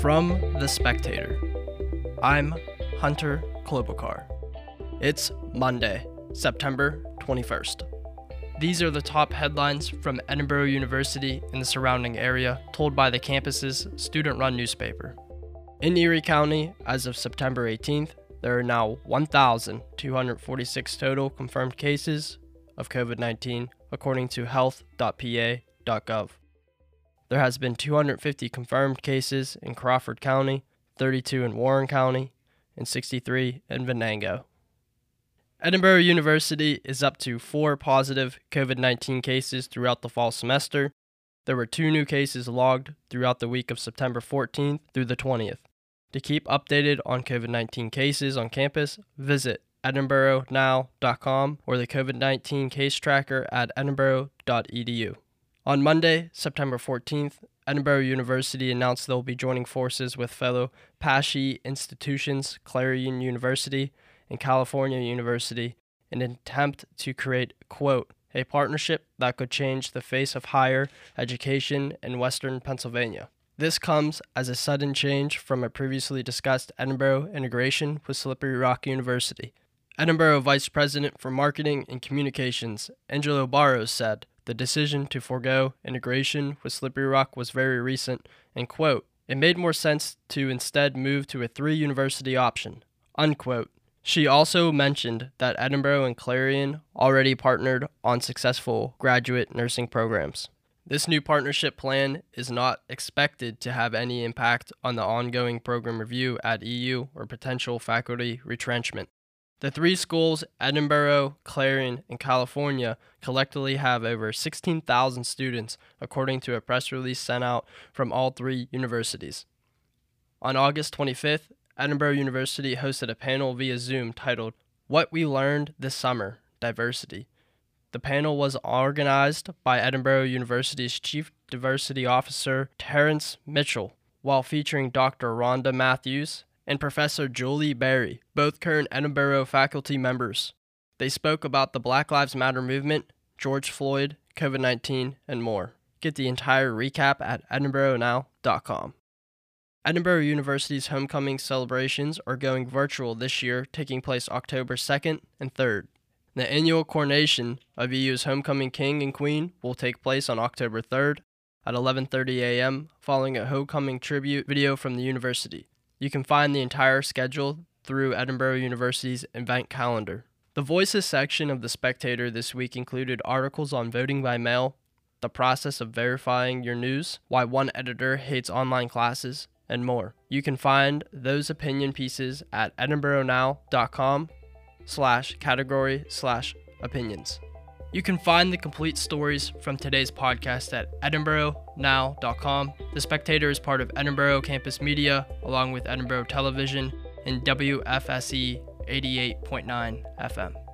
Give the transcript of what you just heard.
From The Spectator, I'm Hunter Klobuchar. It's Monday, September 21st. These are the top headlines from Edinboro University and the surrounding area, told by the campus's student run newspaper. In Erie County, as of September 18th, there are now 1,246 total confirmed cases of COVID 19, according to health.pa.gov. There has been 250 confirmed cases in Crawford County, 32 in Warren County, and 63 in Venango. Edinboro University is up to four positive COVID 19 cases throughout the fall semester. There were two new cases logged throughout the week of September 14th through the 20th. To keep updated on COVID 19 cases on campus, visit edinboronow.com or the COVID 19 case tracker at edinboro.edu. On Monday, September 14th, Edinboro University announced they'll be joining forces with fellow PASSHE institutions, Clarion University and California University, in an attempt to create, quote, a partnership that could change the face of higher education in Western Pennsylvania. This comes as a sudden change from a previously discussed Edinboro integration with Slippery Rock University. Edinboro Vice President for Marketing and Communications, Angelo Barros, said, the decision to forego integration with Slippery Rock was very recent, and quote, it made more sense to instead move to a three university option, unquote. She also mentioned that Edinboro and Clarion already partnered on successful graduate nursing programs. This new partnership plan is not expected to have any impact on the ongoing program review at EU or potential faculty retrenchment. The three schools, Edinboro, Clarion, and California, collectively have over 16,000 students, according to a press release sent out from all three universities. On August 25th, Edinboro University hosted a panel via Zoom titled What We Learned This Summer Diversity. The panel was organized by Edinboro University's Chief Diversity Officer, Terrence Mitchell, while featuring Dr. Rhonda Matthews, and Professor Julie Berry, both current Edinboro faculty members. They spoke about the Black Lives Matter movement, George Floyd, COVID 19, and more. Get the entire recap at edinboronow.com. Edinboro University's homecoming celebrations are going virtual this year, taking place October 2nd and 3rd. The annual coronation of EU's homecoming king and queen will take place on October 3rd at 11:30 a.m. following a homecoming tribute video from the university. You can find the entire schedule through Edinboro University's event calendar. The Voices section of The Spectator this week included articles on voting by mail, the process of verifying your news, why one editor hates online classes, and more. You can find those opinion pieces at edinboronow.com slash category slash opinions. You can find the complete stories from today's podcast at edinboronow.com. The Spectator is part of Edinboro Campus Media, along with Edinboro Television and WFSE 88.9 FM.